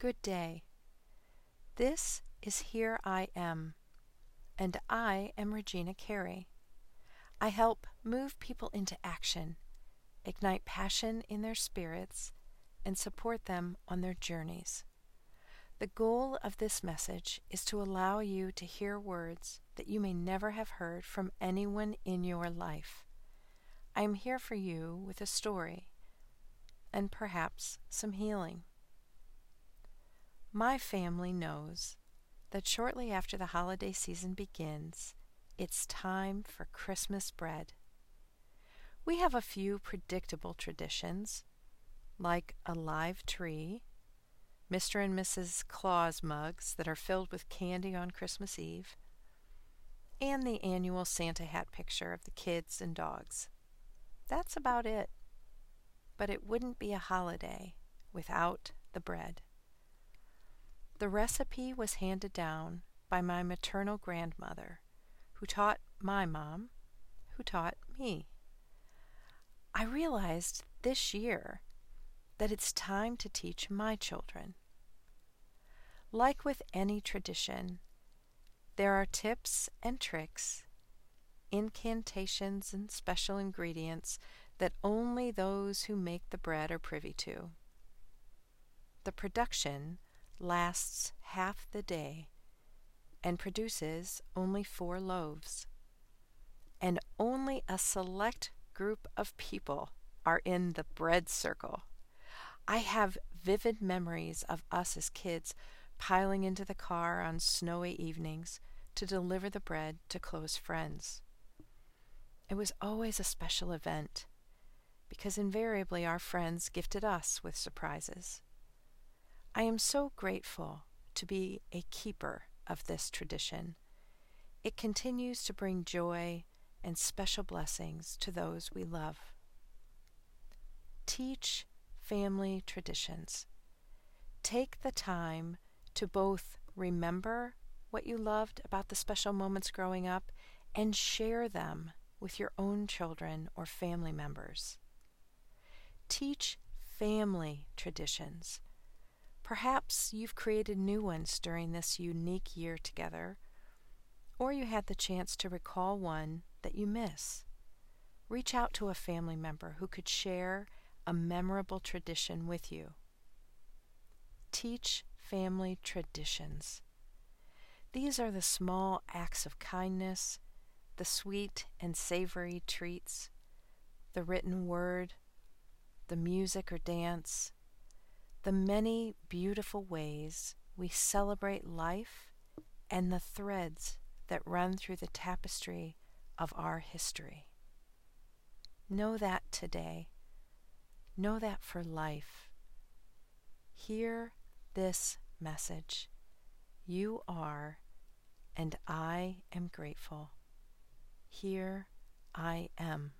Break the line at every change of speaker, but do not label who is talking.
Good day. This is Here I Am, and I am Regina Carey. I help move people into action, ignite passion in their spirits, and support them on their journeys. The goal of this message is to allow you to hear words that you may never have heard from anyone in your life. I am here for you with a story and perhaps some healing. My family knows that shortly after the holiday season begins, it's time for Christmas bread. We have a few predictable traditions, like a live tree, Mr. and Mrs. Claus mugs that are filled with candy on Christmas Eve, and the annual Santa hat picture of the kids and dogs. That's about it. But it wouldn't be a holiday without the bread. The recipe was handed down by my maternal grandmother, who taught my mom, who taught me. I realized this year that it's time to teach my children. Like with any tradition, there are tips and tricks, incantations and special ingredients that only those who make the bread are privy to. The production lasts half the day and produces only four loaves. And only a select group of people are in the bread circle. I have vivid memories of us as kids piling into the car on snowy evenings to deliver the bread to close friends. It was always a special event because invariably our friends gifted us with surprises. I am so grateful to be a keeper of this tradition. It continues to bring joy and special blessings to those we love. Teach family traditions. Take the time to both remember what you loved about the special moments growing up and share them with your own children or family members. Teach family traditions Perhaps you've created new ones during this unique year together, or you had the chance to recall one that you miss. Reach out to a family member who could share a memorable tradition with you. Teach family traditions. These are the small acts of kindness, the sweet and savory treats, the written word, the music or dance, the many beautiful ways we celebrate life and the threads that run through the tapestry of our history. Know that today. Know that for life. Hear this message. You are, and I am grateful. Here I am.